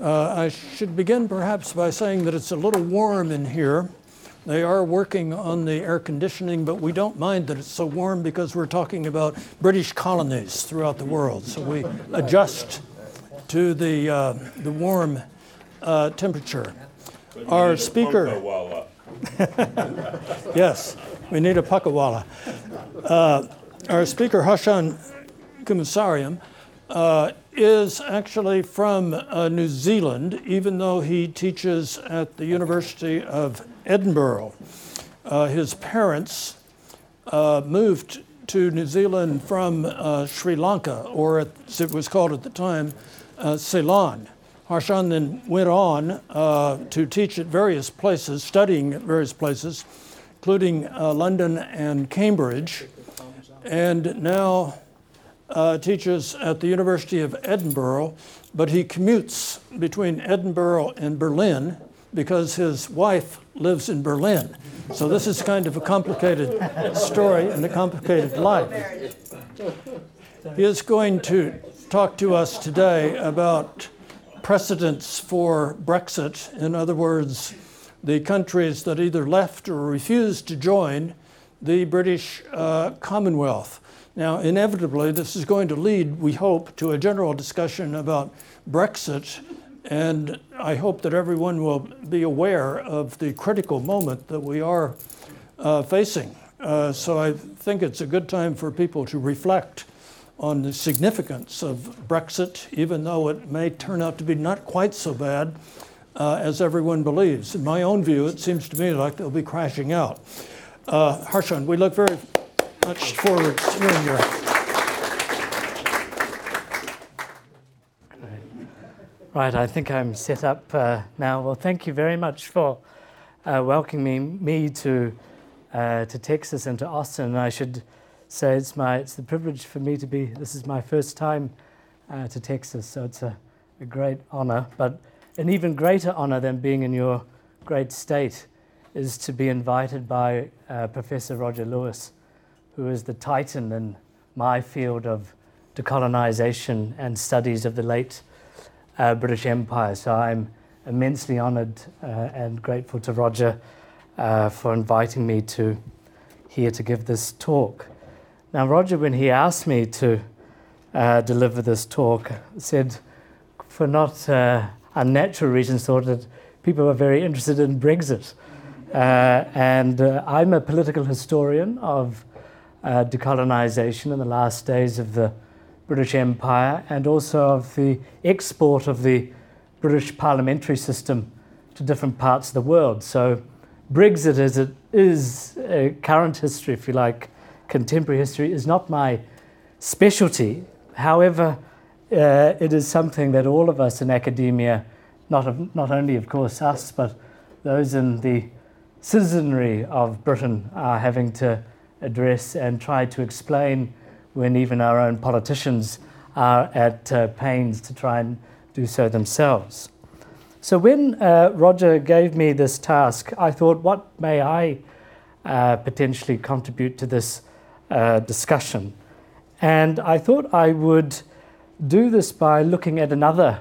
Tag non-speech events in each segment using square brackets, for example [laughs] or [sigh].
Uh, I should begin perhaps by saying that it's a little warm in here. They are working on the air conditioning, but we don't mind that it's so warm because we're talking about British colonies throughout the world. So we adjust to the, uh, the warm uh, temperature. Our speaker. [laughs] yes, we need a punkah wallah. Uh, our speaker, Harshan Kumarasingham, uh, is actually from uh, New Zealand, even though he teaches at the University of Edinburgh. Uh, his parents uh, moved to New Zealand from uh, Sri Lanka, or as it was called at the time, uh, Ceylon. Harshan then went on uh, to teach at various places, studying at various places, including London and Cambridge, and now uh, teaches at the University of Edinburgh, but he commutes between Edinburgh and Berlin because his wife lives in Berlin. So this is kind of a complicated story and a complicated life. He is going to talk to us today about precedents for Brexit. In other words, the countries that either left or refused to join the British uh, Commonwealth. Now, inevitably, this is going to lead, we hope, to a general discussion about Brexit, and I hope that everyone will be aware of the critical moment that we are uh, facing. Uh, so I think it's a good time for people to reflect on the significance of Brexit, even though it may turn out to be not quite so bad uh, as everyone believes. In my own view, it seems to me like they'll be crashing out. Uh, Harshan, we look very much forward to your. Right, I think I'm set up uh, now. Well, thank you very much for uh, welcoming me to uh, to Texas and to Austin. I should say it's my it's the privilege for me to be. This is my first time uh, to Texas, so it's a, a great honor. But an even greater honor than being in your great state is to be invited by uh, Professor Roger Louis who is the titan in my field of decolonization and studies of the late uh, British Empire. So I'm immensely honored uh, and grateful to Roger uh, for inviting me to here to give this talk. Now, Roger, when he asked me to uh, deliver this talk, said for not uh, unnatural reasons, thought that people were very interested in Brexit. Uh, and I'm a political historian of uh, decolonization in the last days of the British Empire and also of the export of the British parliamentary system to different parts of the world. So, Brexit, as it is a current history, if you like, contemporary history, is not my specialty. However, uh, it is something that all of us in academia, not, of, not only, of course, us, but those in the citizenry of Britain are having to address and try to explain when even our own politicians are at uh, pains to try and do so themselves. So when uh, Roger gave me this task, I thought, what may I uh, potentially contribute to this uh, discussion? And I thought I would do this by looking at another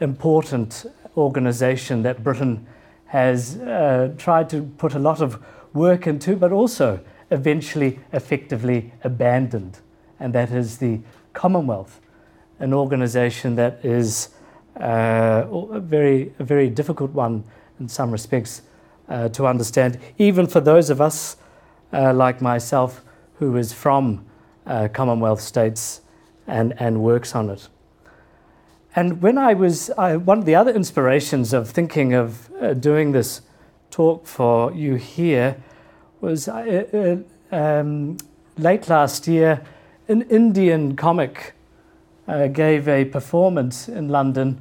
important organization that Britain has uh, tried to put a lot of work into, but also eventually effectively abandoned, and that is the Commonwealth, an organization that is uh, a, very, a very difficult one in some respects uh, to understand, even for those of us uh, like myself who is from uh, Commonwealth states and, and works on it. And when I was, I, one of the other inspirations of thinking of uh, doing this talk for you here was uh, uh, um, late last year, an Indian comic uh, gave a performance in London,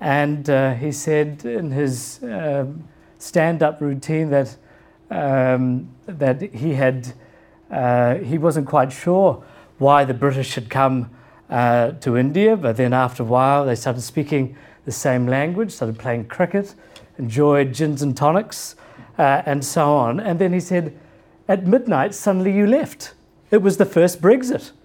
and uh, he said in his um, stand-up routine that um, that he had uh, he wasn't quite sure why the British had come uh, to India, but then after a while they started speaking the same language, started playing cricket, enjoyed gins and tonics uh, and so on. And then he said, at midnight, suddenly you left. It was the first Brexit. [laughs]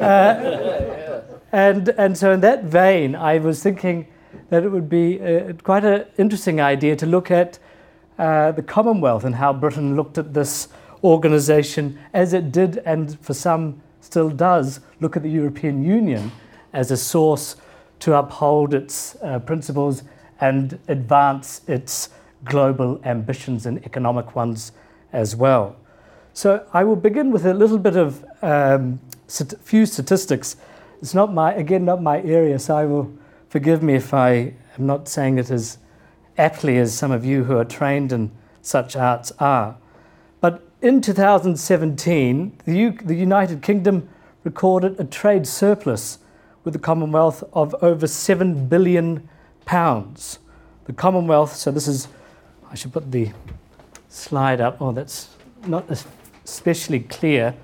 Uh, and, and so, in that vein, I was thinking that it would be uh, quite an interesting idea to look at uh, the Commonwealth and how Britain looked at this organization as it did, and for some still does, look at the European Union as a source to uphold its uh, principles and advance its global ambitions and economic ones as well. So I will begin with a little bit of um, few statistics. It's not my again not my area, so I will forgive me if I am not saying it as aptly as some of you who are trained in such arts are. But in 2017, the, U- the United Kingdom recorded a trade surplus with the Commonwealth of over seven billion pounds. The Commonwealth, so this is, I should put the slide up. Oh, that's not especially clear.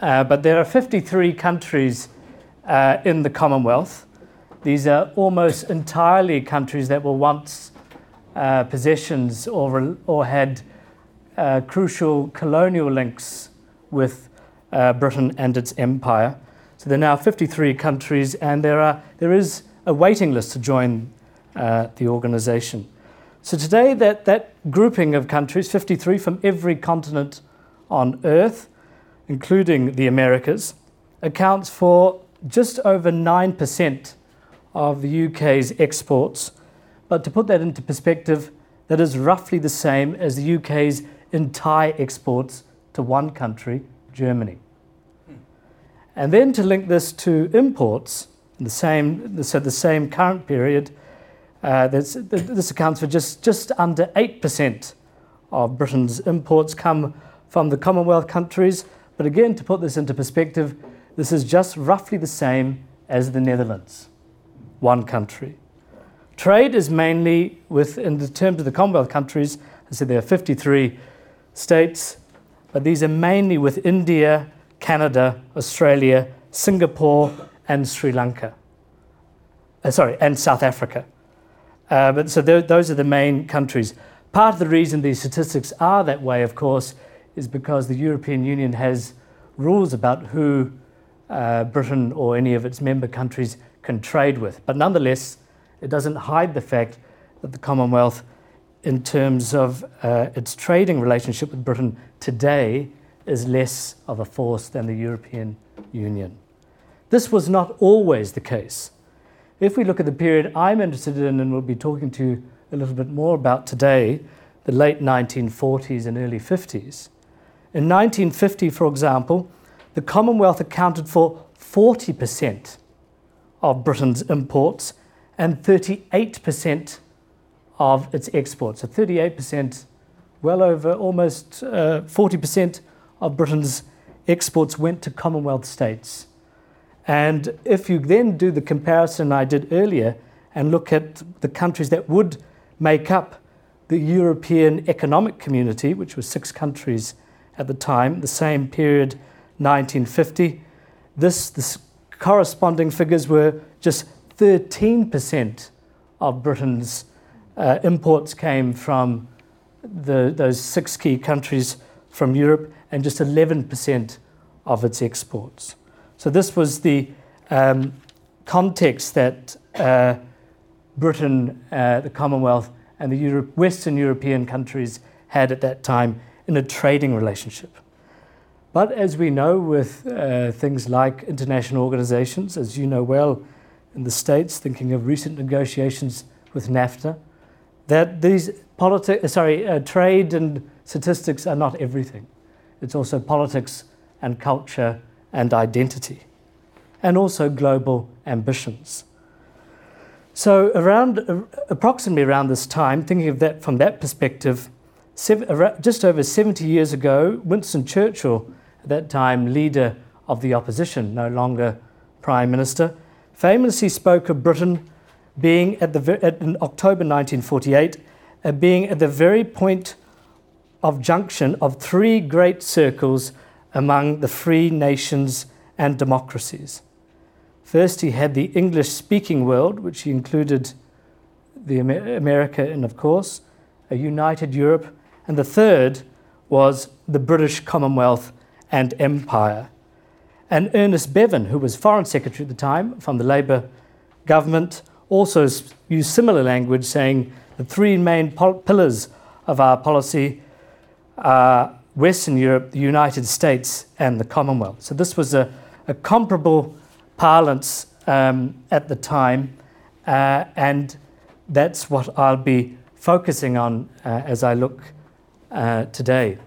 Uh, but there are 53 countries uh, in the Commonwealth. These are almost entirely countries that were once uh, possessions or, or had uh, crucial colonial links with uh, Britain and its empire. So there are now 53 countries, and there, are, there is a waiting list to join uh, the organization. So today, that, that grouping of countries, 53 from every continent on Earth, including the Americas, accounts for just over 9% of the UK's exports. But to put that into perspective, that is roughly the same as the UK's entire exports to one country, Germany. And then to link this to imports, the same, so the same current period, uh, this, this accounts for just, just under 8% of Britain's imports come from the Commonwealth countries. But again, to put this into perspective, this is just roughly the same as the Netherlands, one country. Trade is mainly with, in the terms of the Commonwealth countries, I said there are 53 states, but these are mainly with India, Canada, Australia, Singapore, and Sri Lanka. Uh, sorry, and South Africa. Uh, but so th- those are the main countries. Part of the reason these statistics are that way, of course, is because the European Union has rules about who uh, Britain or any of its member countries can trade with. But nonetheless, it doesn't hide the fact that the Commonwealth, in terms of uh, its trading relationship with Britain today, is less of a force than the European Union. This was not always the case. If we look at the period I'm interested in and we'll be talking to you a little bit more about today, the late 1940s and early 50s. In 1950, for example, the Commonwealth accounted for 40% of Britain's imports and 38% of its exports. So 38%, well over almost uh, 40% of Britain's exports went to Commonwealth states. And if you then do the comparison I did earlier and look at the countries that would make up the European Economic Community, which was six countries at the time, the same period, 1950, this, this corresponding figures were just 13% of Britain's uh, imports came from the, those six key countries from Europe and just 11% of its exports. So, this was the um, context that uh, Britain, uh, the Commonwealth, and the Western European countries had at that time in a trading relationship. But as we know with uh, things like international organizations, as you know well in the States, thinking of recent negotiations with NAFTA, that these politi- sorry, uh, trade and statistics are not everything. It's also politics and culture and identity, and also global ambitions. So, around approximately around this time, thinking of that from that perspective, just over 70 years ago, Winston Churchill, at that time leader of the opposition, no longer prime minister, famously spoke of Britain being at the in October 1948, uh, being at the very point of junction of three great circles among the free nations and democracies. First, he had the English speaking world, which he included the Amer- America in, of course, a united Europe, and the third was the British Commonwealth and Empire. And Ernest Bevin, who was Foreign Secretary at the time from the Labour government, also used similar language, saying the three main pol- pillars of our policy are Western Europe, the United States, and the Commonwealth. So this was a, a comparable parlance um, at the time, uh, and that's what I'll be focusing on uh, as I look uh, today.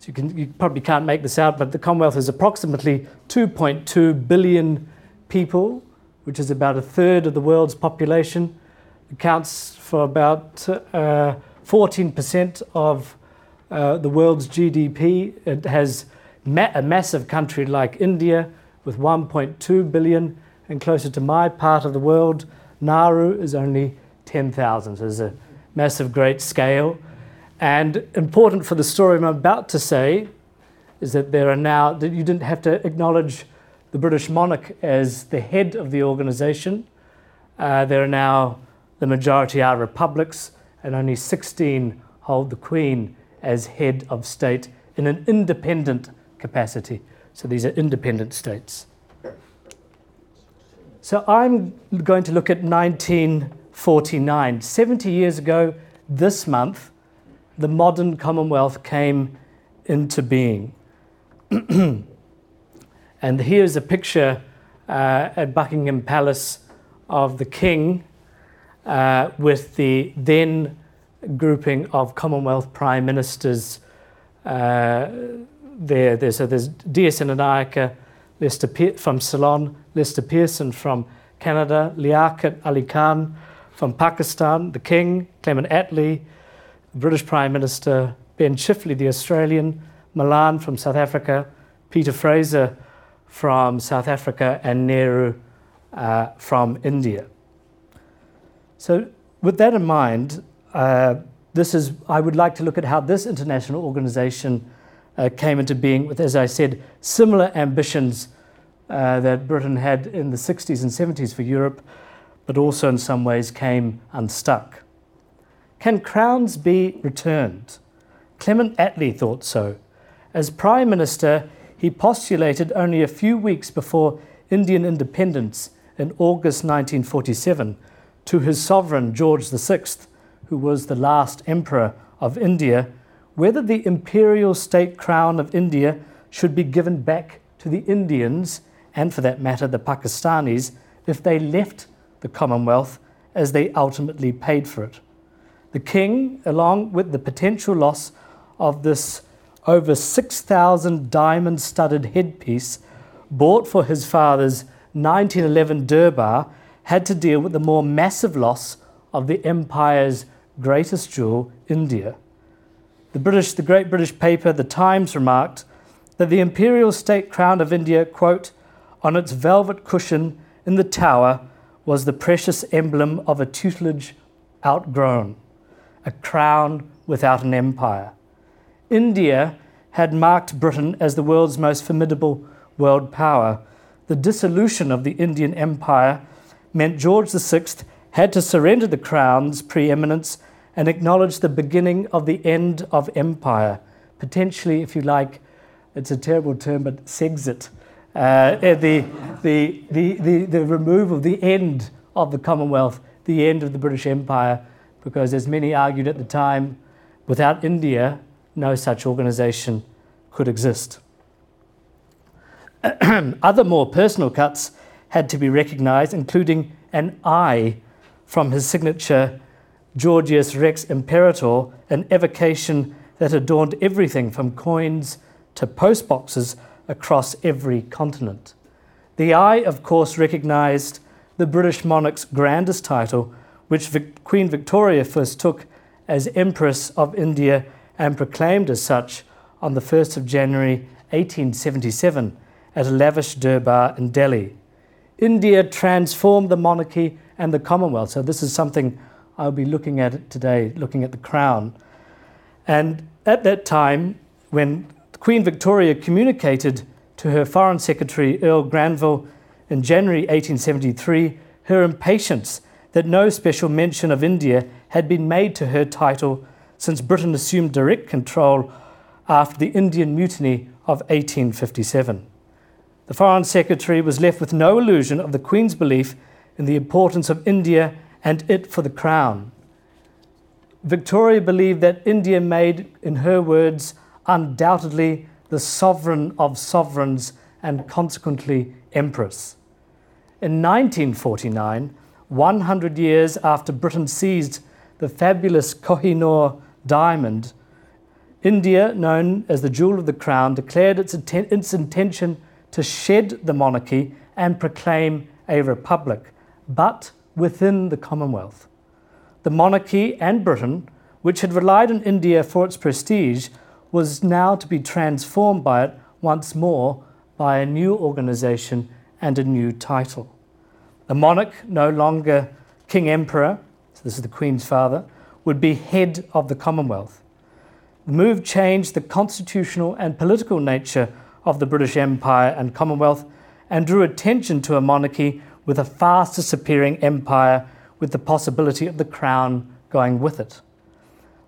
So you, can, you probably can't make this out, but the Commonwealth is approximately 2.2 billion people, which is about a third of the world's population. Accounts for about 14% uh, of uh, the world's GDP. It has ma- a massive country like India with 1.2 billion, and closer to my part of the world, Nauru is only 10,000. So there's a massive, great scale. And important for the story I'm about to say is that there are now, that you didn't have to acknowledge the British monarch as the head of the organization. Uh, there are now, the majority are republics, and only 16 hold the Queen as head of state in an independent capacity. So these are independent states. So I'm going to look at 1949. 70 years ago, this month, the modern Commonwealth came into being. [clears throat] and here's a picture uh, at Buckingham Palace of the King uh, with the then grouping of Commonwealth Prime Ministers uh, there, there. So there's D.S. Senanayake Lester from Ceylon, Lester Pearson from Canada, Liaquat Ali Khan from Pakistan, the King, Clement Attlee, British Prime Minister Ben Chifley, the Australian, Malan from South Africa, Peter Fraser from South Africa, and Nehru uh, from India. So, with that in mind, uh, this is, I would like to look at how this international organization uh, came into being with, as I said, similar ambitions uh, that Britain had in the 60s and 70s for Europe, but also in some ways came unstuck. Can crowns be returned? Clement Attlee thought so. As Prime Minister, he postulated only a few weeks before Indian independence in August 1947 to his sovereign George VI, who was the last emperor of India, whether the imperial state crown of India should be given back to the Indians, and for that matter, the Pakistanis, if they left the Commonwealth as they ultimately paid for it. The king, along with the potential loss of this over 6,000 diamond studded headpiece bought for his father's 1911 Durbar, had to deal with the more massive loss of the empire's greatest jewel, India. The British, the great British paper, The Times, remarked that the imperial state crown of India, quote, on its velvet cushion in the tower was the precious emblem of a tutelage outgrown a crown without an empire. India had marked Britain as the world's most formidable world power. The dissolution of the Indian Empire meant George VI had to surrender the crown's preeminence and acknowledge the beginning of the end of empire. Potentially, if you like, it's a terrible term, but Sexit. Uh, the, the, the, the, the removal, the end of the Commonwealth, the end of the British Empire, because as many argued at the time, without India, no such organization could exist. [clears throat] Other more personal cuts had to be recognized, including an eye from his signature, Georgius Rex Imperator, an evocation that adorned everything from coins to postboxes across every continent. The eye, of course, recognized the British monarch's grandest title, which Vic- Queen Victoria first took as Empress of India and proclaimed as such on the 1st of January 1877 at a lavish Durbar in Delhi. India transformed the monarchy and the Commonwealth. So, this is something I'll be looking at it today, looking at the crown. And at that time, when Queen Victoria communicated to her Foreign Secretary, Earl Granville, in January 1873, her impatience that no special mention of India had been made to her title since Britain assumed direct control after the Indian Mutiny of 1857. The Foreign Secretary was left with no illusion of the Queen's belief in the importance of India and it for the Crown. Victoria believed that India made, in her words, undoubtedly the sovereign of sovereigns and consequently empress. In 1949, 100 years after Britain seized the fabulous Kohinoor diamond, India, known as the jewel of the crown, declared its, atten- its intention to shed the monarchy and proclaim a republic, but within the Commonwealth. The monarchy and Britain, which had relied on India for its prestige, was now to be transformed by it once more by a new organization and a new title. The monarch, no longer King Emperor, so this is the Queen's father, would be head of the Commonwealth. The move changed the constitutional and political nature of the British Empire and Commonwealth and drew attention to a monarchy with a fast disappearing empire with the possibility of the crown going with it.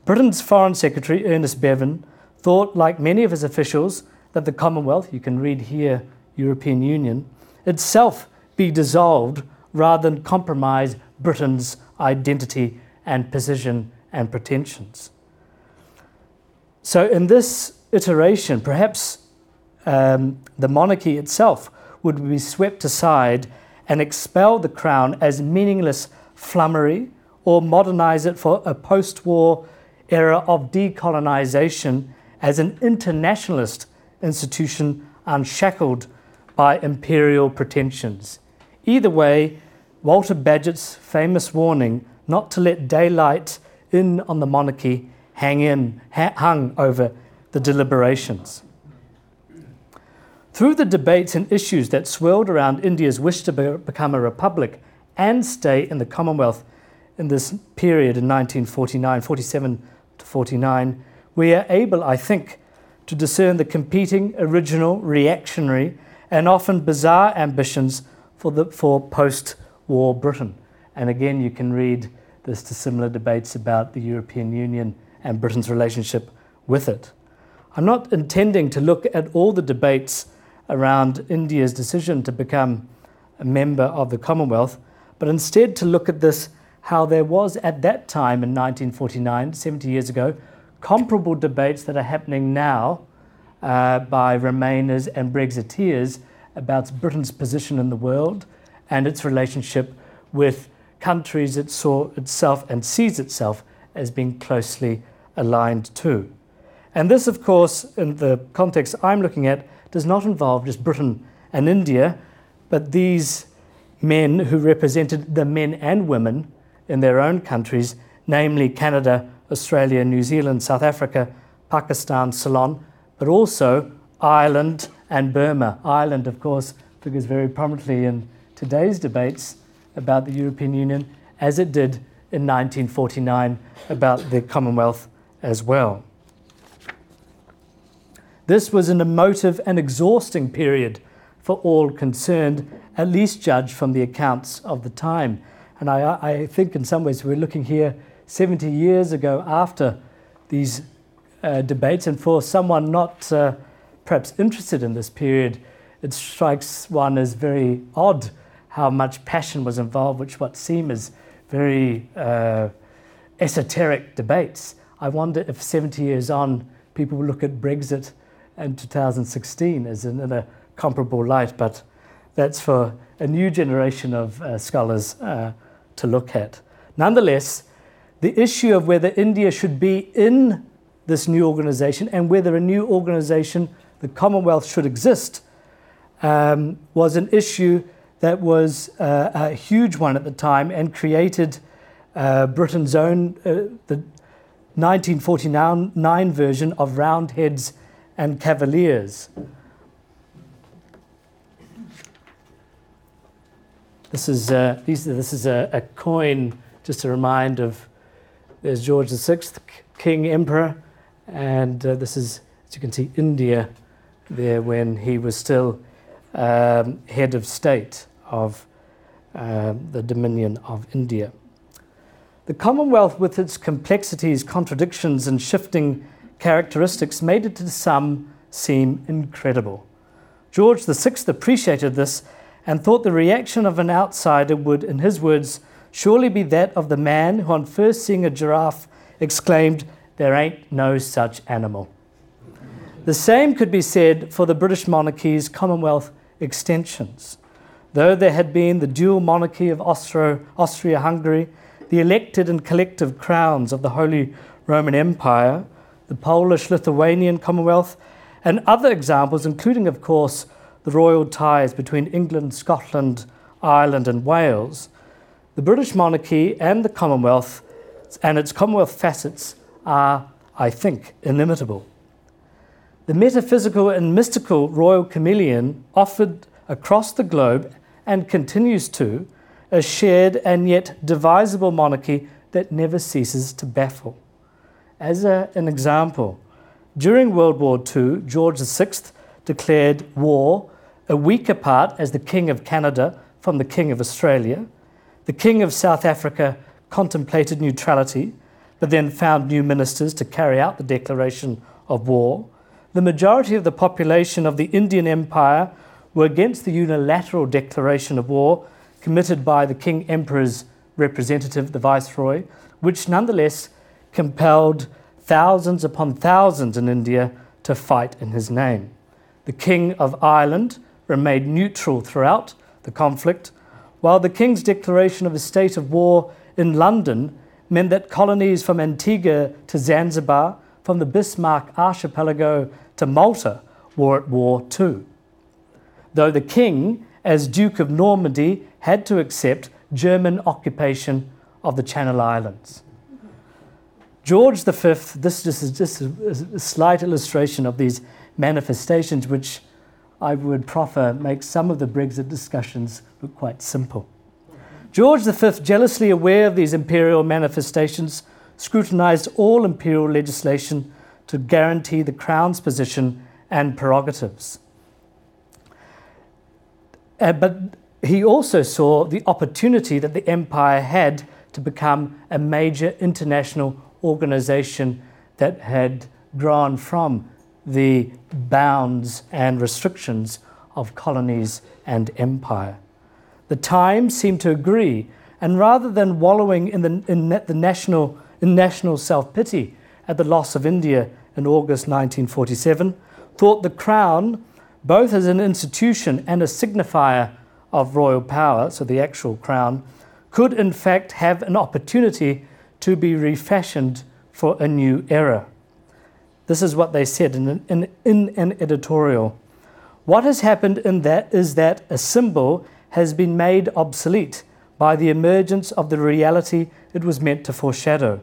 Britain's Foreign Secretary, Ernest Bevin, thought, like many of his officials, that the Commonwealth, you can read here, European Union, itself be dissolved rather than compromise Britain's identity and position and pretensions. So, in this iteration, perhaps um, the monarchy itself would be swept aside and expel the crown as meaningless flummery or modernize it for a post war era of decolonization as an internationalist institution unshackled by imperial pretensions. Either way, Walter Bagehot's famous warning not to let daylight in on the monarchy hang in, hung over the deliberations. Through the debates and issues that swirled around India's wish to be- become a republic and stay in the Commonwealth in this period in 1949, 47 to 49, we are able, I think, to discern the competing, original, reactionary, and often bizarre ambitions for, the, for post war Britain. And again, you can read this to similar debates about the European Union and Britain's relationship with it. I'm not intending to look at all the debates around India's decision to become a member of the Commonwealth, but instead to look at this how there was at that time in 1949, 70 years ago, comparable debates that are happening now uh, by Remainers and Brexiteers about Britain's position in the world and its relationship with countries it saw itself and sees itself as being closely aligned to. And this, of course, in the context I'm looking at, does not involve just Britain and India, but these men who represented the men and women in their own countries, namely Canada, Australia, New Zealand, South Africa, Pakistan, Ceylon, but also Ireland and Burma. Ireland, of course, figures very prominently in today's debates about the European Union, as it did in 1949 about the Commonwealth as well. This was an emotive and exhausting period for all concerned, at least judged from the accounts of the time. And I, I think in some ways we're looking here 70 years ago after these uh, debates, and for someone not uh, perhaps interested in this period, it strikes one as very odd how much passion was involved, which what seem as very uh, esoteric debates. I wonder if 70 years on, people will look at Brexit and 2016 is in, in a comparable light, but that's for a new generation of uh, scholars uh, to look at. Nonetheless, the issue of whether India should be in this new organization and whether a new organization, the Commonwealth, should exist, um, was an issue that was uh, a huge one at the time and created uh, Britain's own, uh, the 1949 version of Roundheads and Cavaliers. This is, uh, these, this is a, a, coin, just a remind of there's George VI, King Emperor, and uh, this is, as you can see, India there when he was still um, head of state of uh, the Dominion of India. The Commonwealth, with its complexities, contradictions, and shifting characteristics, made it to some seem incredible. George VI appreciated this and thought the reaction of an outsider would, in his words, surely be that of the man who, on first seeing a giraffe, exclaimed, There ain't no such animal. The same could be said for the British monarchy's Commonwealth extensions. Though there had been the dual monarchy of Austria Hungary, the elected and collective crowns of the Holy Roman Empire, the Polish Lithuanian Commonwealth, and other examples, including, of course, the royal ties between England, Scotland, Ireland, and Wales, the British monarchy and the Commonwealth and its Commonwealth facets are, I think, inimitable. The metaphysical and mystical royal chameleon offered across the globe and continues to a shared and yet divisible monarchy that never ceases to baffle. As a, an example, during World War II, George VI declared war a week apart as the King of Canada from the King of Australia. The King of South Africa contemplated neutrality, but then found new ministers to carry out the declaration of war. The majority of the population of the Indian Empire were against the unilateral declaration of war committed by the King Emperor's representative, the Viceroy, which nonetheless compelled thousands upon thousands in India to fight in his name. The King of Ireland remained neutral throughout the conflict, while the King's declaration of a state of war in London meant that colonies from Antigua to Zanzibar, from the Bismarck archipelago to Malta, were at war too. Though the King, as Duke of Normandy, had to accept German occupation of the Channel Islands. George V, this, is just a, a slight illustration of these manifestations which I would proffer make some of the Brexit discussions look quite simple. George V, jealously aware of these imperial manifestations, scrutinized all imperial legislation to guarantee the Crown's position and prerogatives. Uh, but he also saw the opportunity that the empire had to become a major international organization that had grown from the bounds and restrictions of colonies and empire. The Times seemed to agree, and rather than wallowing in the, in the national, in national self pity at the loss of India in August 1947, thought the Crown, both as an institution and a signifier of royal power, so the actual Crown, could in fact have an opportunity to be refashioned for a new era. This is what they said in an, in, in an editorial. What has happened in that is that a symbol has been made obsolete by the emergence of the reality it was meant to foreshadow.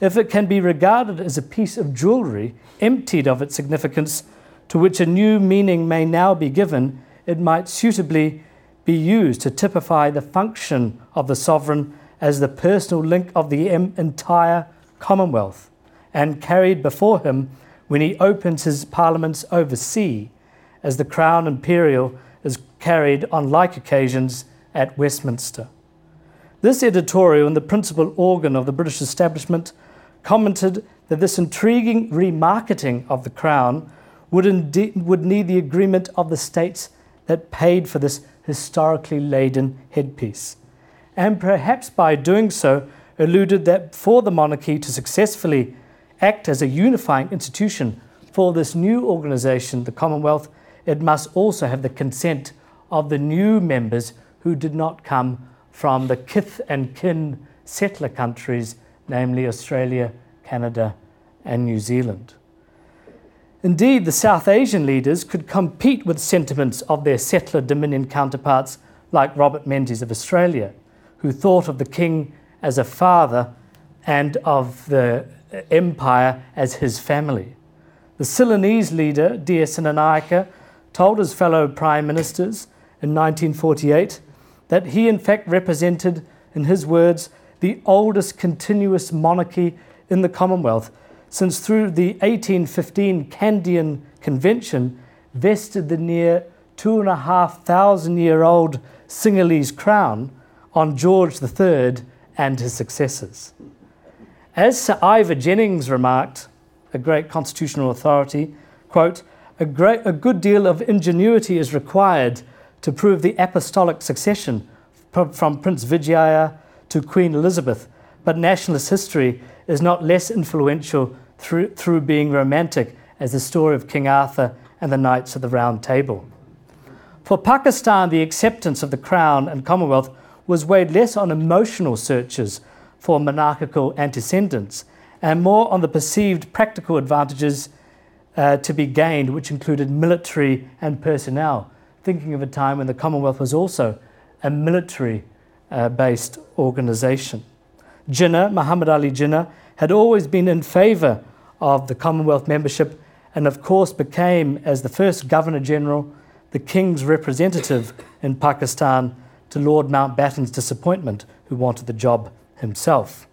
If it can be regarded as a piece of jewelry emptied of its significance, to which a new meaning may now be given, it might suitably be used to typify the function of the sovereign as the personal link of the entire Commonwealth and carried before him when he opens his parliaments overseas, as the crown imperial is carried on like occasions at Westminster. This editorial, in the principal organ of the British establishment, commented that this intriguing remarketing of the crown would, indeed, would need the agreement of the states that paid for this historically laden headpiece, and perhaps by doing so alluded that for the monarchy to successfully act as a unifying institution for this new organization, the Commonwealth, it must also have the consent of the new members who did not come from the kith and kin settler countries, namely Australia, Canada, and New Zealand. Indeed, the South Asian leaders could compete with sentiments of their settler dominion counterparts like Robert Menzies of Australia, who thought of the king as a father and of the empire as his family. The Ceylonese leader, D.S. Told his fellow prime ministers in 1948 that he, in fact, represented, in his words, the oldest continuous monarchy in the Commonwealth, since through the 1815 Kandyan Convention vested the near two and a half thousand year old Sinhalese crown on George III and his successors. As Sir Ivor Jennings remarked, a great constitutional authority, quote, a, great, a good deal of ingenuity is required to prove the apostolic succession from Prince Vijaya to Queen Elizabeth, but nationalist history is not less influential through, through being romantic as the story of King Arthur and the Knights of the Round Table. For Pakistan, the acceptance of the Crown and Commonwealth was weighed less on emotional searches for monarchical antecedents and more on the perceived practical advantages uh, to be gained, which included military and personnel. Thinking of a time when the Commonwealth was also a military uh, based organization. Jinnah, Muhammad Ali Jinnah, had always been in favor of the Commonwealth membership and, of course, became, as the first Governor General, the King's representative in Pakistan to Lord Mountbatten's disappointment, who wanted the job himself.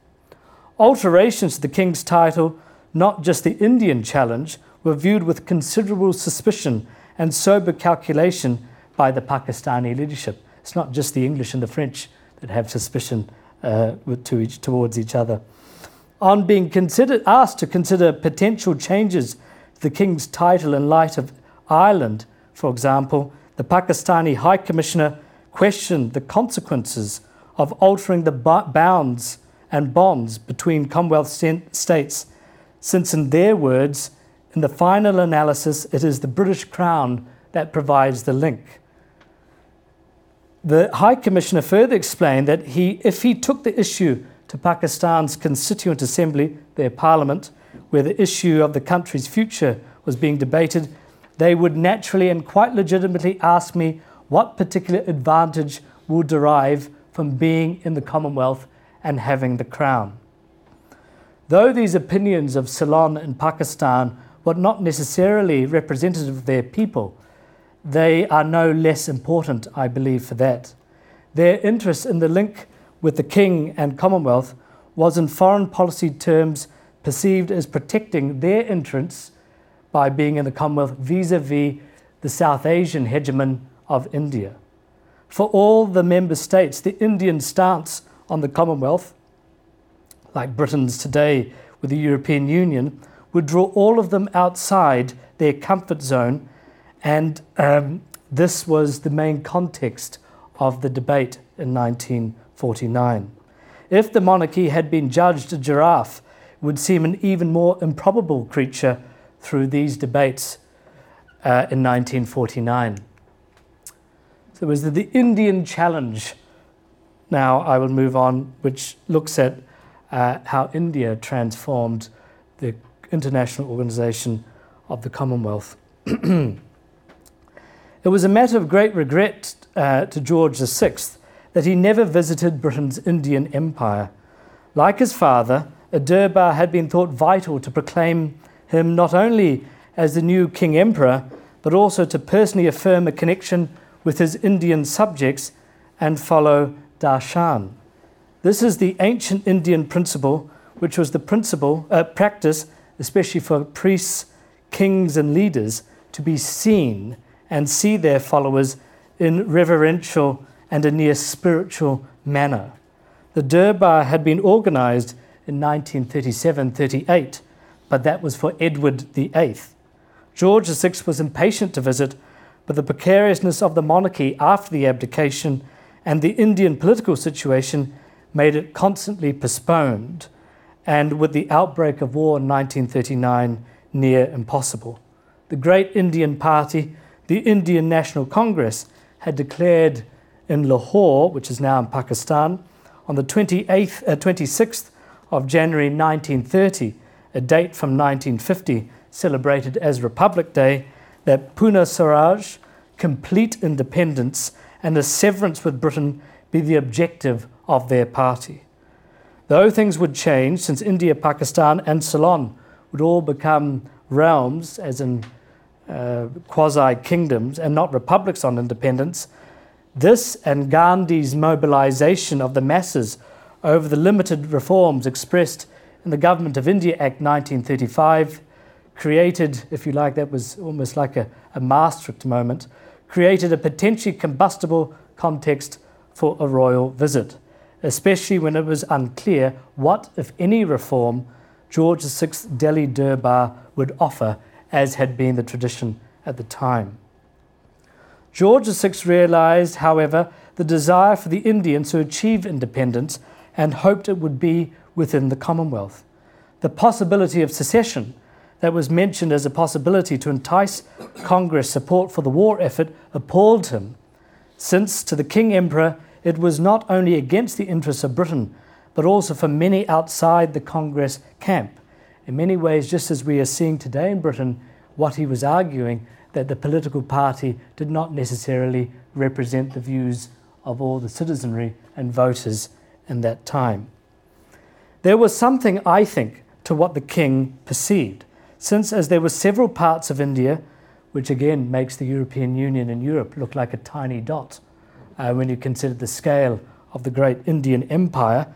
Alterations to the King's title, not just the Indian challenge, were viewed with considerable suspicion and sober calculation by the Pakistani leadership. It's not just the English and the French that have suspicion uh, to each, towards each other. On being considered, asked to consider potential changes to the King's title in light of Ireland, for example, the Pakistani High Commissioner questioned the consequences of altering the bounds and bonds between Commonwealth states, since, in their words, in the final analysis, it is the British Crown that provides the link. The High Commissioner further explained that he, if he took the issue to Pakistan's Constituent Assembly, their parliament, where the issue of the country's future was being debated, they would naturally and quite legitimately ask me what particular advantage will derive from being in the Commonwealth and having the crown. Though these opinions of Ceylon and Pakistan were not necessarily representative of their people, they are no less important, I believe, for that. Their interest in the link with the King and Commonwealth was, in foreign policy terms, perceived as protecting their interests by being in the Commonwealth vis a vis the South Asian hegemon of India. For all the member states, the Indian stance on the Commonwealth, like Britain's today with the European Union, would draw all of them outside their comfort zone, and um, this was the main context of the debate in 1949. If the monarchy had been judged a giraffe, it would seem an even more improbable creature through these debates uh, in 1949. So it was the, Indian challenge. Now I will move on, which looks at uh, how India transformed the international organization of the Commonwealth. [clears throat] it was a matter of great regret uh, to George VI that he never visited Britain's Indian Empire. Like his father, a Durbar had been thought vital to proclaim him not only as the new King Emperor, but also to personally affirm a connection with his Indian subjects and follow darshan. This is the ancient Indian principle, which was the principle, uh, practice, especially for priests, kings, and leaders, to be seen and see their followers in reverential and a near spiritual manner. The Durbar had been organized in 1937 38, but that was for Edward VIII. George VI was impatient to visit but the precariousness of the monarchy after the abdication and the Indian political situation made it constantly postponed, and with the outbreak of war in 1939, near impossible. The great Indian party, the Indian National Congress, had declared in Lahore, which is now in Pakistan, on the 28th, uh, 26th of January 1930, a date from 1950 celebrated as Republic Day, that Purna Swaraj, complete independence, and a severance with Britain be the objective of their party. Though things would change, since India, Pakistan, and Ceylon would all become realms, as in uh, quasi kingdoms, and not republics on independence, this and Gandhi's mobilization of the masses over the limited reforms expressed in the Government of India Act 1935 created, if you like, that was almost like a, a Maastricht moment, created a potentially combustible context for a royal visit, especially when it was unclear what, if any, reform George VI's Delhi Durbar would offer, as had been the tradition at the time. George VI realized, however, the desire for the Indians to achieve independence and hoped it would be within the Commonwealth. The possibility of secession that was mentioned as a possibility to entice Congress support for the war effort appalled him, since to the King Emperor it was not only against the interests of Britain, but also for many outside the Congress camp. In many ways, just as we are seeing today in Britain, what he was arguing that the political party did not necessarily represent the views of all the citizenry and voters in that time. There was something, I think, to what the king perceived, since as there were several parts of India, which again makes the European Union and Europe look like a tiny dot uh, when you consider the scale of the great Indian empire,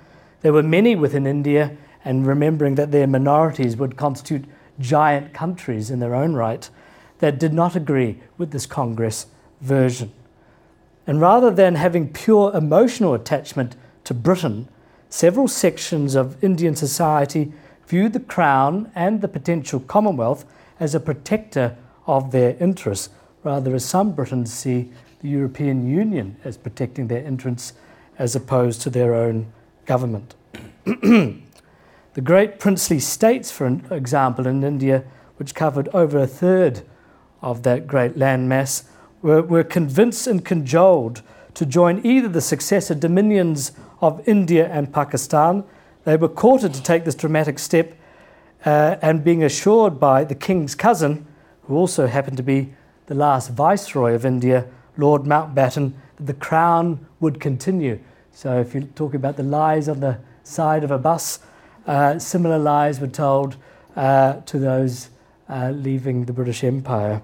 there were many within India, and remembering that their minorities would constitute giant countries in their own right, that did not agree with this Congress version. And rather than having pure emotional attachment to Britain, several sections of Indian society viewed the Crown and the potential Commonwealth as a protector of their interests, rather as some Britons see the European Union as protecting their interests as opposed to their own government. [clears throat] the great princely states, for example, in India, which covered over a third of that great landmass, were, were convinced and cajoled to join either the successor dominions of India and Pakistan. They were courted to take this dramatic step uh, and being assured by the king's cousin, who also happened to be the last viceroy of India, Lord Mountbatten, that the crown would continue. So if you're talking about the lies on the side of a bus, uh, similar lies were told uh, to those uh, leaving the British Empire.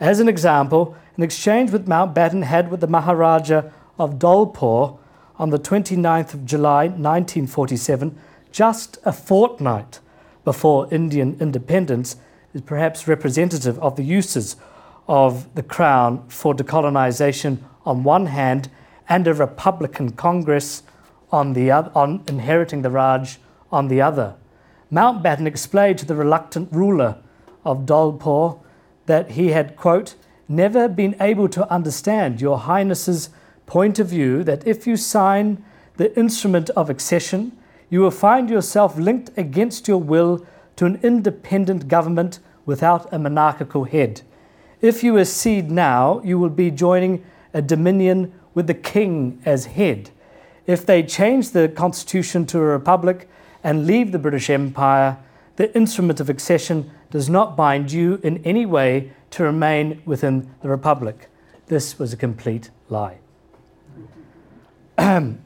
As an example, an exchange with Mountbatten had with the Maharaja of Dholpur on the 29th of July 1947, just a fortnight before Indian independence, is perhaps representative of the uses of the Crown for decolonisation on one hand and a Republican Congress on, the other, on inheriting the Raj on the other. Mountbatten explained to the reluctant ruler of Dholpur that he had, quote, never been able to understand your highness's point of view that if you sign the instrument of accession, you will find yourself linked against your will to an independent government without a monarchical head. If you accede now, you will be joining a dominion with the king as head. If they change the constitution to a republic and leave the British Empire, the instrument of accession does not bind you in any way to remain within the republic. This was a complete lie. [clears throat]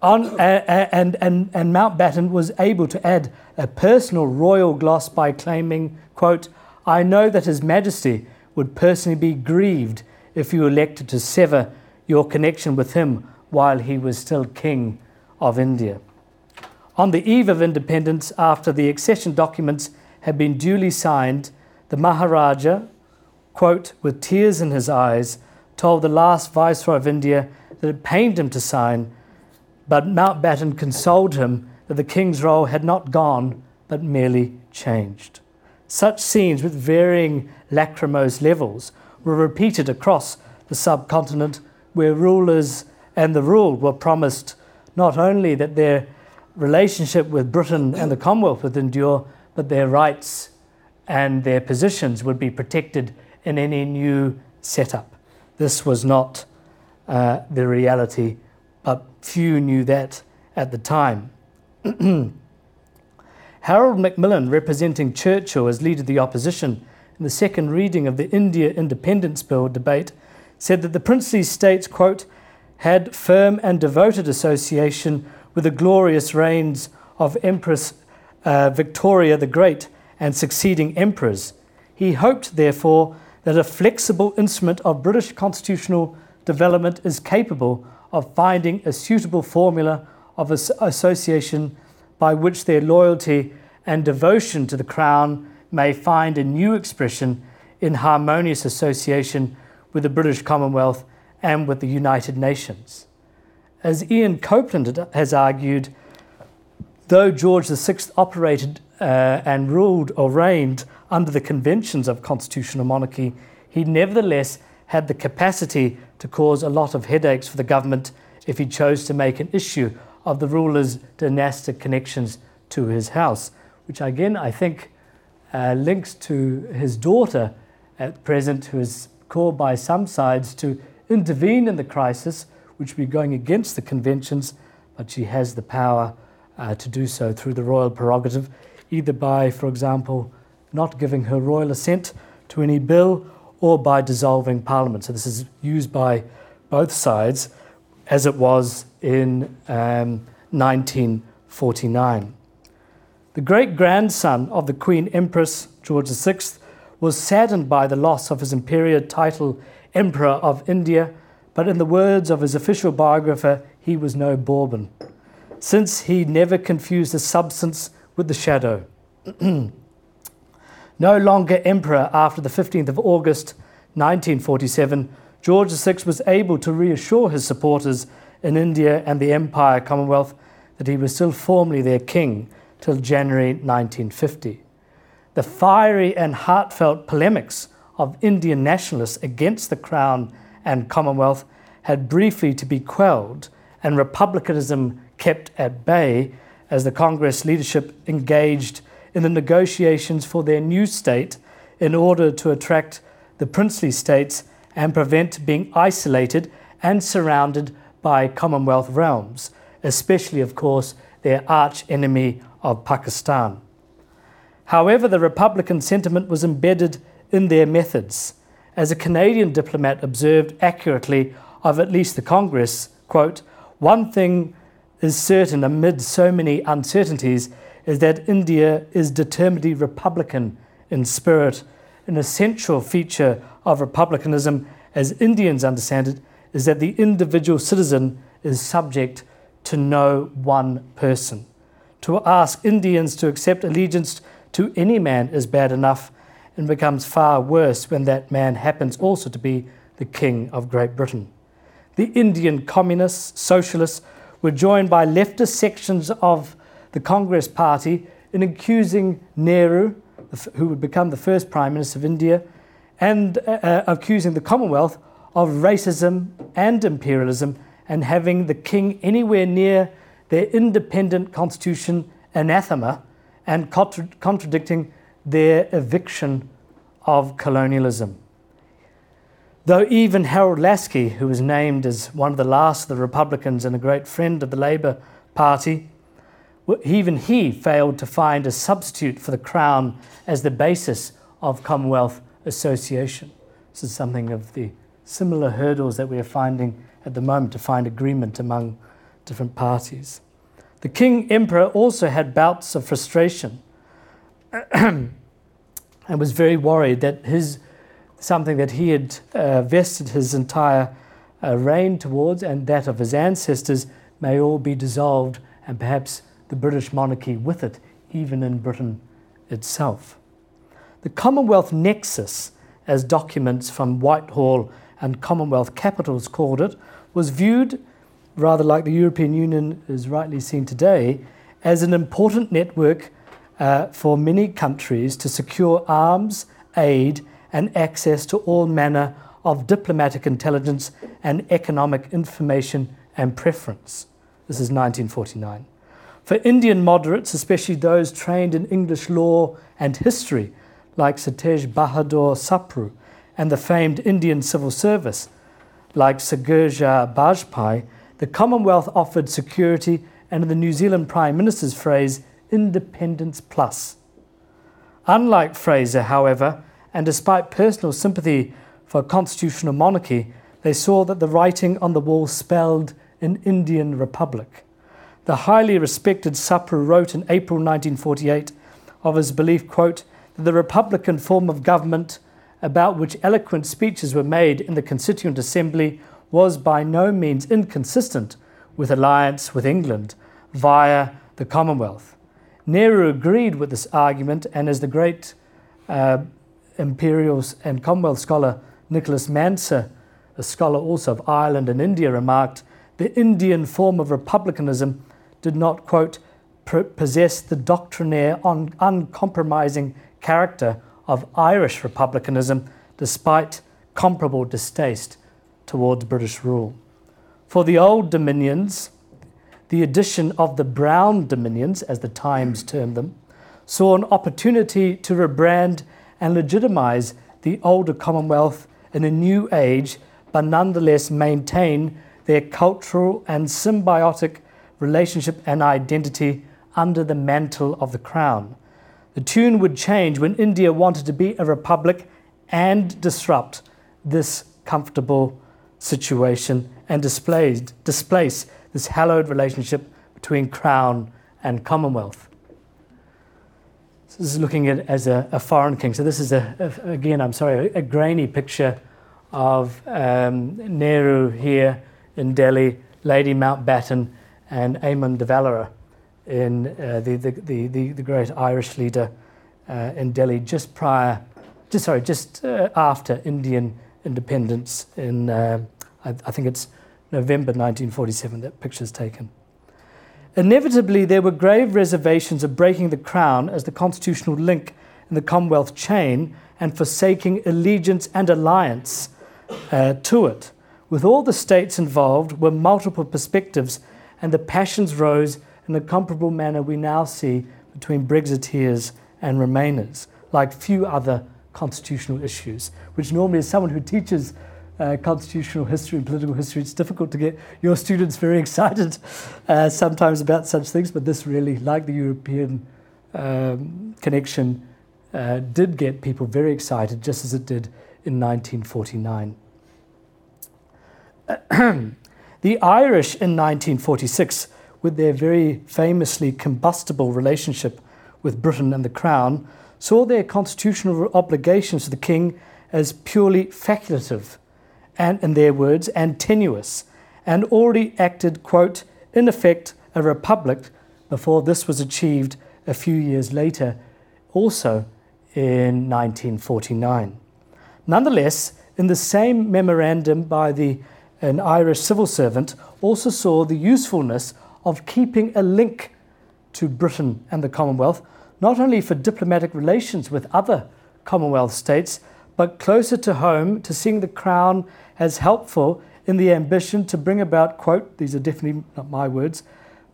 On, uh, and, and, and Mountbatten was able to add a personal royal gloss by claiming, quote, I know that His Majesty would personally be grieved if you elected to sever your connection with him while he was still king of India. On the eve of independence, after the accession documents had been duly signed, the Maharaja, quote, with tears in his eyes, told the last Viceroy of India that it pained him to sign, but Mountbatten consoled him that the king's role had not gone, but merely changed. Such scenes with varying lachrymose levels were repeated across the subcontinent, where rulers and the ruled were promised not only that their relationship with Britain and the Commonwealth would endure, but their rights and their positions would be protected in any new setup. This was not uh, the reality, but few knew that at the time. [clears throat] Harold Macmillan, representing Churchill as leader of the opposition in the second reading of the India Independence Bill debate, said that the princely states, quote, had firm and devoted association with the glorious reigns of Empress uh, Victoria the Great and succeeding emperors. He hoped, therefore, that a flexible instrument of British constitutional development is capable of finding a suitable formula of association by which their loyalty and devotion to the Crown may find a new expression in harmonious association with the British Commonwealth and with the United Nations. As Ian Copland has argued, though George VI operated uh, and ruled or reigned under the conventions of constitutional monarchy, he nevertheless had the capacity to cause a lot of headaches for the government if he chose to make an issue of the ruler's dynastic connections to his house, which again I think uh, links to his daughter at present, who is called by some sides to intervene in the crisis, which would be going against the conventions, but she has the power uh, to do so through the royal prerogative, either by, for example, not giving her royal assent to any bill or by dissolving parliament. So this is used by both sides as it was in um, 1949. The great grandson of the Queen Empress, George VI, was saddened by the loss of his imperial title, Emperor of India, but in the words of his official biographer, he was no Bourbon, since he never confused the substance with the shadow. [clears throat] no longer emperor after the 15th of August 1947, George VI was able to reassure his supporters in India and the Empire Commonwealth that he was still formally their king till January 1950 the fiery and heartfelt polemics of Indian nationalists against the Crown and Commonwealth had briefly to be quelled and republicanism kept at bay as the Congress leadership engaged in the negotiations for their new state in order to attract the princely states and prevent being isolated and surrounded by Commonwealth realms, especially, of course, their arch enemy of Pakistan. However, the Republican sentiment was embedded in their methods. As a Canadian diplomat observed accurately of at least the Congress, quote, one thing is certain amid so many uncertainties is that India is determinedly Republican in spirit. An essential feature of republicanism, as Indians understand it, is that the individual citizen is subject to no one person. To ask Indians to accept allegiance to any man is bad enough and becomes far worse when that man happens also to be the King of Great Britain. The Indian communists, socialists, were joined by leftist sections of the Congress Party in accusing Nehru, who would become the first Prime Minister of India, and uh, uh, accusing the Commonwealth of racism and imperialism and having the king anywhere near their independent constitution anathema and contra- contradicting their eviction of colonialism. Though even Harold Laski, who was named as one of the last of the Republicans and a great friend of the Labour Party, even he failed to find a substitute for the Crown as the basis of Commonwealth association. This is something of the similar hurdles that we are finding at the moment to find agreement among different parties. The king emperor also had bouts of frustration [clears throat] and was very worried that his something that he had uh, vested his entire uh, reign towards and that of his ancestors may all be dissolved and perhaps the British monarchy with it, even in Britain itself. The Commonwealth Nexus, as documents from Whitehall and Commonwealth capitals called it, was viewed rather like the European Union is rightly seen today, as an important network uh, for many countries to secure arms, aid, and access to all manner of diplomatic intelligence and economic information and preference. This is 1949. For Indian moderates, especially those trained in English law and history, like Sir Tej Bahadur Sapru, and the famed Indian civil service, like Sir Girja Bajpai, the Commonwealth offered security and, in the New Zealand Prime Minister's phrase, independence plus. Unlike Fraser, however, and despite personal sympathy for constitutional monarchy, they saw that the writing on the wall spelled an Indian republic. The highly respected Sapru wrote in April 1948 of his belief, quote, that the republican form of government about which eloquent speeches were made in the Constituent Assembly was by no means inconsistent with alliance with England via the Commonwealth. Nehru agreed with this argument, and as the great uh, imperial and Commonwealth scholar Nicholas Mansergh, a scholar also of Ireland and India, remarked, the Indian form of republicanism did not, quote, possessed the doctrinaire, un- uncompromising character of Irish republicanism despite comparable distaste towards British rule. For the old dominions, the addition of the brown dominions, as the Times termed them, saw an opportunity to rebrand and legitimize the older Commonwealth in a new age, but nonetheless maintain their cultural and symbiotic relationship and identity under the mantle of the crown. The tune would change when India wanted to be a republic and disrupt this comfortable situation and displaced, displace this hallowed relationship between crown and commonwealth. So this is looking at as a, a foreign king. So this is a, a again, I'm sorry, a, a grainy picture of um, Nehru here in Delhi, Lady Mountbatten, and Eamon de Valera in uh, the, the, the, the, great Irish leader uh, in Delhi just prior, just sorry, just uh, after Indian independence in, I, I, think it's November 1947 that picture's taken. Inevitably, there were grave reservations of breaking the crown as the constitutional link in the Commonwealth chain and forsaking allegiance and alliance uh, to it. With all the states involved were multiple perspectives, and the passions rose in a comparable manner we now see between Brexiteers and Remainers, like few other constitutional issues, which normally, as someone who teaches uh, constitutional history and political history, it's difficult to get your students very [laughs] excited uh, sometimes about such things, but this really, like the European um, connection, uh, did get people very excited, just as it did in 1949. [clears throat] the Irish in 1946, with their very famously combustible relationship with Britain and the Crown, saw their constitutional obligations to the king as purely facultative and, in their words, and tenuous, and already acted, quote, in effect, a republic before this was achieved a few years later, also in 1949. Nonetheless, in the same memorandum by the an Irish civil servant, also saw the usefulness of keeping a link to Britain and the Commonwealth, not only for diplomatic relations with other Commonwealth states, but closer to home to seeing the Crown as helpful in the ambition to bring about, quote, these are definitely not my words,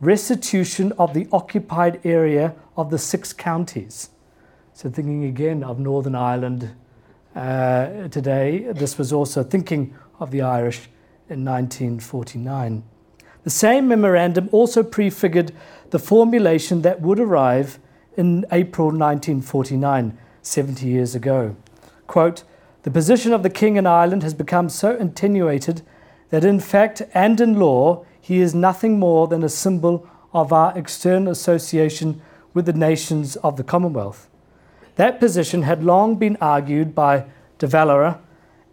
restitution of the occupied area of the six counties. So, thinking again of Northern Ireland uh, today, this was also thinking of the Irish in 1949. The same memorandum also prefigured the formulation that would arrive in April 1949, 70 years ago. Quote, the position of the King in Ireland has become so attenuated that in fact and in law he is nothing more than a symbol of our external association with the nations of the Commonwealth. That position had long been argued by De Valera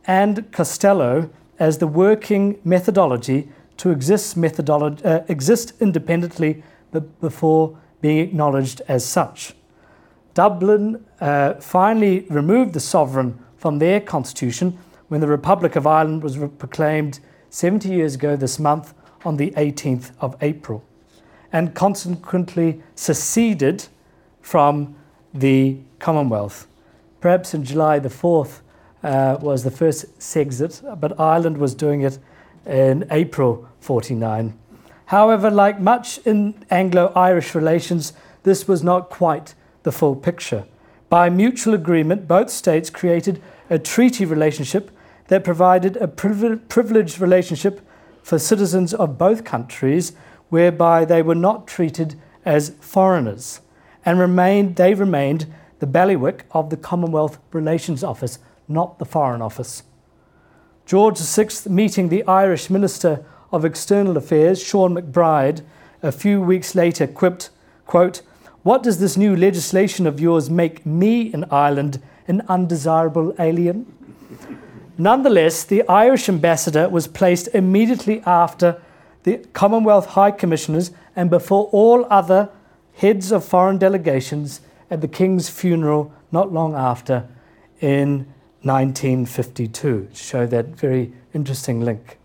and Costello as the working methodology to exist, uh, exist independently but before being acknowledged as such. Dublin uh, finally removed the sovereign from their constitution when the Republic of Ireland was re- proclaimed 70 years ago this month on the 18th of April, and consequently seceded from the Commonwealth. Perhaps in July the 4th, uh, was the first Sexit, but Ireland was doing it in April 49. However, like much in Anglo Irish relations, this was not quite the full picture. By mutual agreement, both states created a treaty relationship that provided a privileged relationship for citizens of both countries, whereby they were not treated as foreigners, and remained, they remained the bailiwick of the Commonwealth Relations Office not the Foreign Office. George VI, meeting the Irish Minister of External Affairs, Seán MacBride, a few weeks later quipped, quote, What does this new legislation of yours make me in Ireland an undesirable alien? Nonetheless, the Irish ambassador was placed immediately after the Commonwealth High Commissioners and before all other heads of foreign delegations at the King's funeral not long after in 1952 show that very interesting link.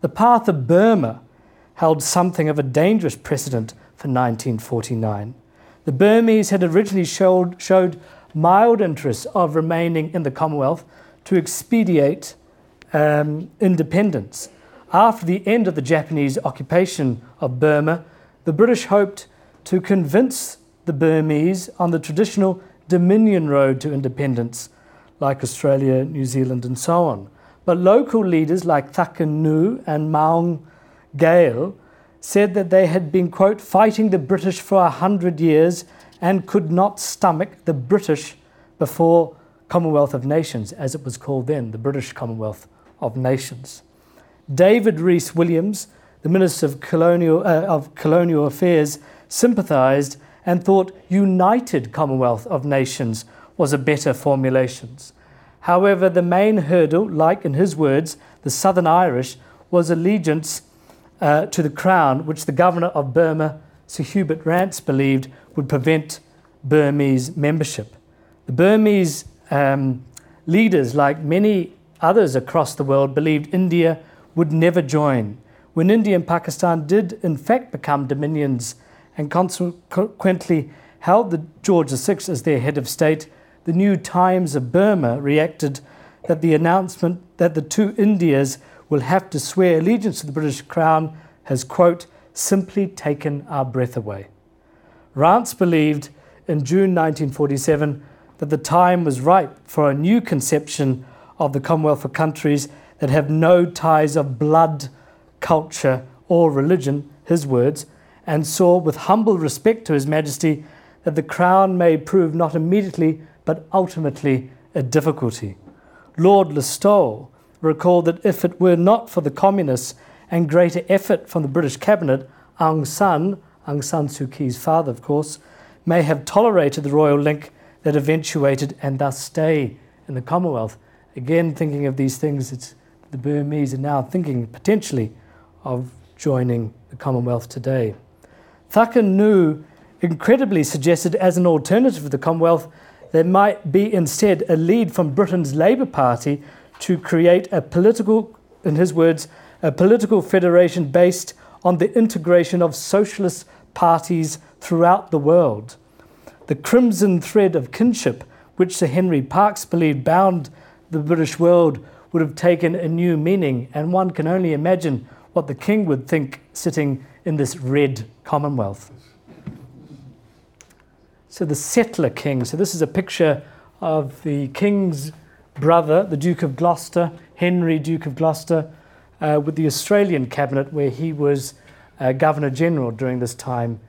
The path of Burma held something of a dangerous precedent for 1949. The Burmese had originally showed, showed mild interest of remaining in the Commonwealth to expedite um, independence. After the end of the Japanese occupation of Burma, the British hoped to convince the Burmese on the traditional Dominion road to independence, like Australia, New Zealand, and so on. But local leaders like Thakin Nu and Maung Gael said that they had been, quote, fighting the British for a hundred years and could not stomach the British before Commonwealth of Nations, as it was called then, the British Commonwealth of Nations. David Rees Williams, the Minister of Colonial, uh, of Colonial Affairs, sympathised and thought United Commonwealth of Nations was a better formulation. However, the main hurdle, like in his words, the Southern Irish, was allegiance uh, to the Crown, which the governor of Burma, Sir Hubert Rance, believed would prevent Burmese membership. The Burmese um, leaders, like many others across the world, believed India would never join. When India and Pakistan did, in fact, become dominions and consequently held the George VI as their head of state, the New Times of Burma reacted that the announcement that the two Indias will have to swear allegiance to the British Crown has, quote, simply taken our breath away. Rance believed in June 1947 that the time was ripe for a new conception of the Commonwealth of countries that have no ties of blood, culture, or religion, his words, and saw with humble respect to His Majesty that the Crown may prove not immediately but ultimately a difficulty. Lord Listowel recalled that if it were not for the Communists and greater effort from the British Cabinet, Aung San, Aung San Suu Kyi's father, of course, may have tolerated the royal link that eventuated and thus stay in the Commonwealth. Again, thinking of these things, it's the Burmese are now thinking potentially of joining the Commonwealth today. Thakin Nu incredibly suggested as an alternative to the Commonwealth there might be instead a lead from Britain's Labour Party to create a political, in his words, a political federation based on the integration of socialist parties throughout the world. The crimson thread of kinship, which Sir Henry Parkes believed bound the British world, would have taken a new meaning, and one can only imagine what the king would think sitting in this red commonwealth. So, the settler king. So, this is a picture of the king's brother, the Duke of Gloucester, Henry, Duke of Gloucester, uh, with the Australian cabinet, where he was uh, Governor General during this time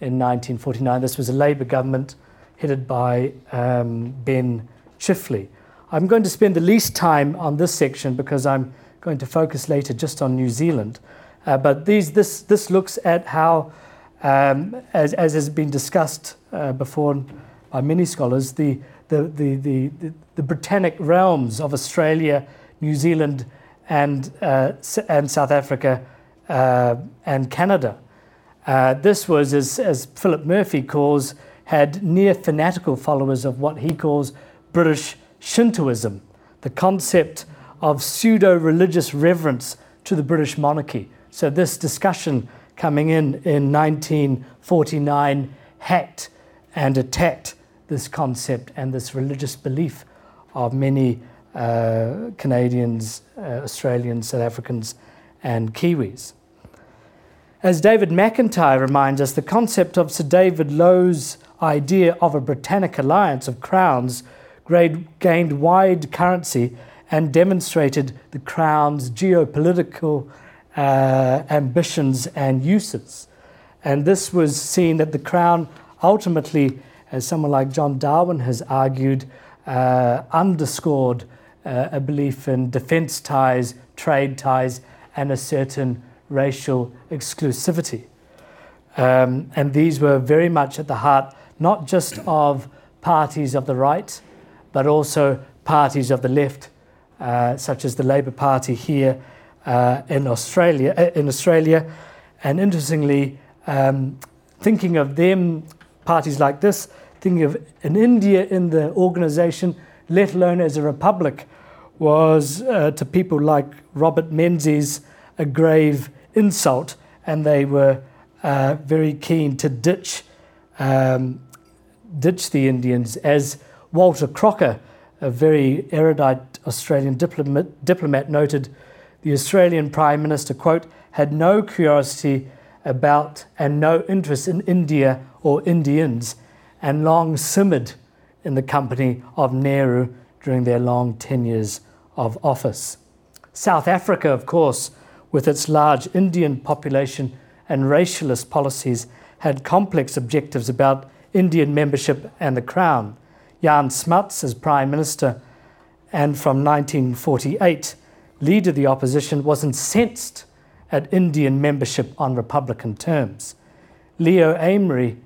in 1949. This was a Labour government headed by um, Ben Chifley. I'm going to spend the least time on this section because I'm going to focus later just on New Zealand. Uh, but these, this, this looks at how, um, as, as has been discussed uh, before by many scholars, the, the, the, the, the, Britannic realms of Australia, New Zealand, and, uh, and South Africa uh, and Canada. Uh, this was, as, as Philip Murphy calls, had near fanatical followers of what he calls British Shintoism, the concept of pseudo religious reverence to the British monarchy. So, this discussion coming in in 1949 hacked and attacked this concept and this religious belief of many uh, Canadians, uh, Australians, South Africans, and Kiwis. As David McIntyre reminds us, the concept of Sir David Lowe's idea of a Britannic alliance of crowns gained wide currency and demonstrated the crown's geopolitical uh, ambitions and uses. And this was seen that the crown ultimately as someone like John Darwin has argued, uh, underscored uh, a belief in defense ties, trade ties, and a certain racial exclusivity. Um, and these were very much at the heart not just of parties of the right, but also parties of the left, uh, such as the Labour Party here uh, in Australia. Uh, in Australia, and interestingly, um, thinking of them parties like this, thinking of an India in the organization, let alone as a republic, was uh, to people like Robert Menzies a grave insult, and they were uh, very keen to ditch, um, ditch the Indians, as Walter Crocker, a very erudite Australian diplomat, diplomat noted, the Australian Prime Minister, quote, had no curiosity about and no interest in India or Indians, and long simmered in the company of Nehru during their long tenures of office. South Africa, of course, with its large Indian population and racialist policies, had complex objectives about Indian membership and the Crown. Jan Smuts, as Prime Minister, and from 1948, leader of the opposition, was incensed at Indian membership on Republican terms. Leo Amery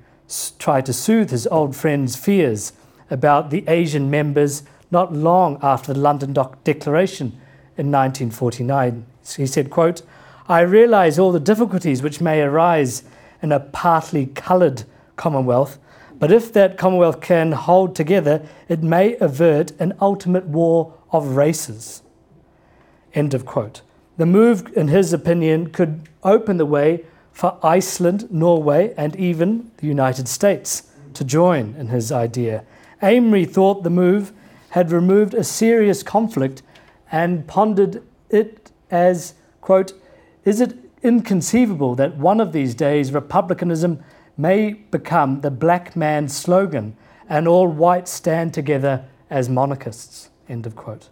tried to soothe his old friend's fears about the Asian members not long after the London Declaration in 1949. He said, quote, I realize all the difficulties which may arise in a partly coloured Commonwealth, but if that Commonwealth can hold together, it may avert an ultimate war of races. End of quote. The move, in his opinion, could open the way for Iceland, Norway, and even the United States to join in his idea. Amery thought the move had removed a serious conflict and pondered it as, quote, is it inconceivable that one of these days republicanism may become the black man's slogan and all whites stand together as monarchists, end of quote.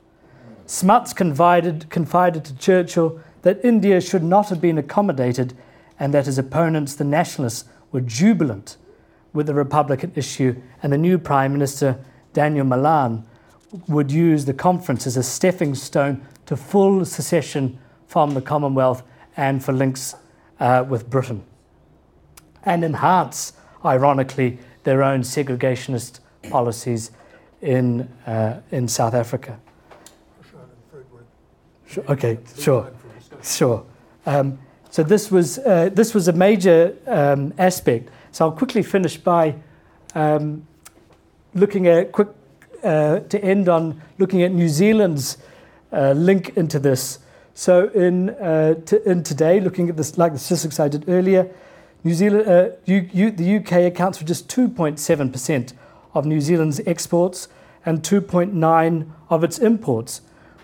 Smuts confided, confided to Churchill that India should not have been accommodated and that his opponents, the nationalists, were jubilant with the Republican issue, and the new Prime Minister, Daniel Malan, would use the conference as a stepping stone to full secession from the Commonwealth and for links uh, with Britain, and enhance, ironically, their own segregationist policies in, uh, in South Africa. Sure, okay, sure, sure. Um, so this was, uh, this was a major um, aspect. So I'll quickly finish by um, looking at quick uh, to end on looking at New Zealand's uh, link into this. So in uh, to, in today, looking at this like the statistics I did earlier, New Zealand, uh, U, U, the UK accounts for just 2.7 percent of New Zealand's exports and 2.9 of its imports,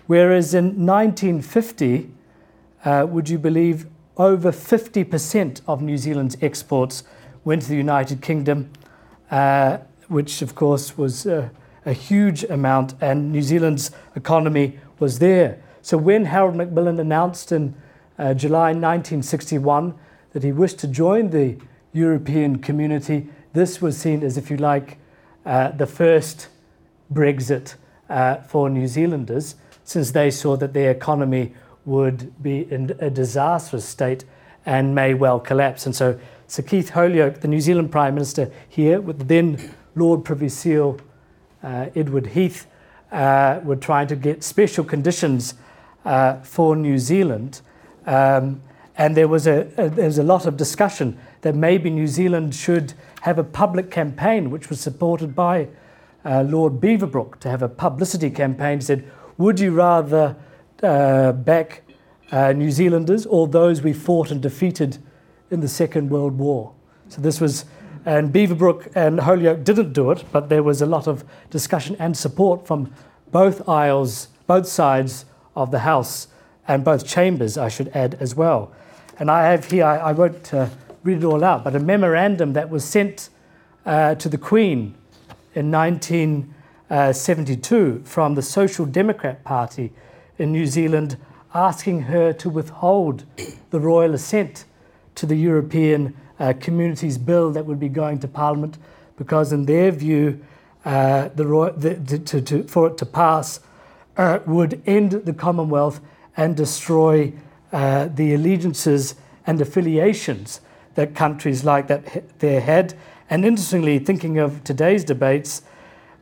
whereas in 1950, uh, would you believe over 50% of New Zealand's exports went to the United Kingdom, uh, which of course was uh, a huge amount, and New Zealand's economy was there. So when Harold Macmillan announced in uh, July 1961 that he wished to join the European community, this was seen as, if you like, uh, the first Brexit uh, for New Zealanders, since they saw that their economy would be in a disastrous state and may well collapse. And so Sir Keith Holyoake, the New Zealand Prime Minister here, with the then Lord Privy Seal uh, Edward Heath, uh, were trying to get special conditions uh, for New Zealand. Um, and there was a, a, there was a lot of discussion that maybe New Zealand should have a public campaign, which was supported by uh, Lord Beaverbrook to have a publicity campaign. He said, Would you rather uh, back uh, New Zealanders or those we fought and defeated in the Second World War? So this was, and Beaverbrook and Holyoake didn't do it, but there was a lot of discussion and support from both aisles, both sides of the House, and both chambers, I should add as well. And I have here, I, I won't uh, read it all out, but a memorandum that was sent uh, to the Queen in 1972 from the Social Democrat Party in New Zealand asking her to withhold the royal assent to the European uh, Communities Bill that would be going to Parliament because, in their view, uh, the, the, to, to, for it to pass uh, would end the Commonwealth and destroy uh, the allegiances and affiliations that countries like that there had. And interestingly, thinking of today's debates,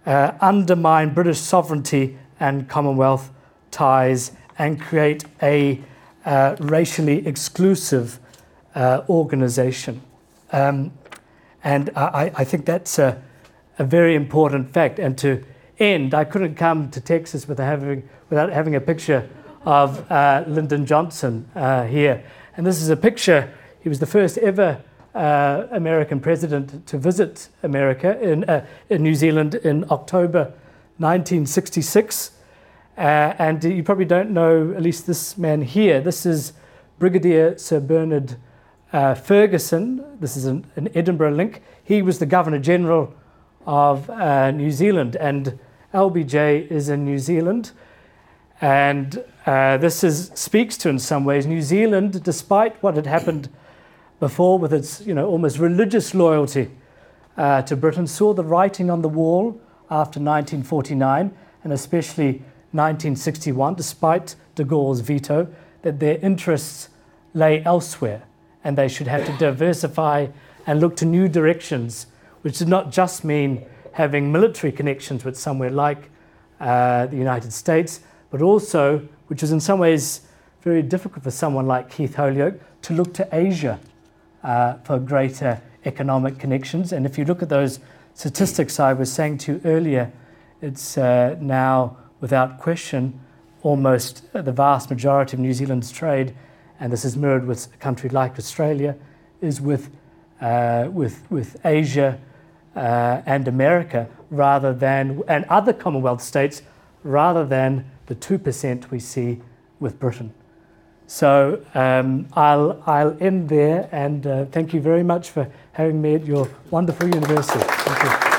uh, undermine British sovereignty and Commonwealth ties and create a uh, racially exclusive uh, organization. Um, and I, I, think that's a, a, very important fact. And to end, I couldn't come to Texas without having, without having a picture of uh, Lyndon Johnson uh, here. And this is a picture, he was the first ever uh, American president to visit America in, uh, in New Zealand in October 1966. Uh, and you probably don't know, at least this man here. This is Brigadier Sir Bernard uh, Fergusson. This is an, an, Edinburgh link. He was the Governor General of uh, New Zealand, and LBJ is in New Zealand. And uh, this is, speaks to, in some ways, New Zealand, despite what had happened before with its you know, almost religious loyalty uh, to Britain, saw the writing on the wall after 1949 and especially 1961, despite de Gaulle's veto, that their interests lay elsewhere and they should have to diversify and look to new directions, which did not just mean having military connections with somewhere like uh, the United States, but also, which was in some ways very difficult for someone like Keith Holyoake, to look to Asia uh, for greater economic connections. And if you look at those statistics I was saying to you earlier, it's uh, now, without question, almost the vast majority of New Zealand's trade, and this is mirrored with a country like Australia, is with, uh, with, with Asia uh, and America rather than, and other Commonwealth states, rather than the 2% we see with Britain. So um, I'll, I'll end there and uh, thank you very much for having me at your wonderful university.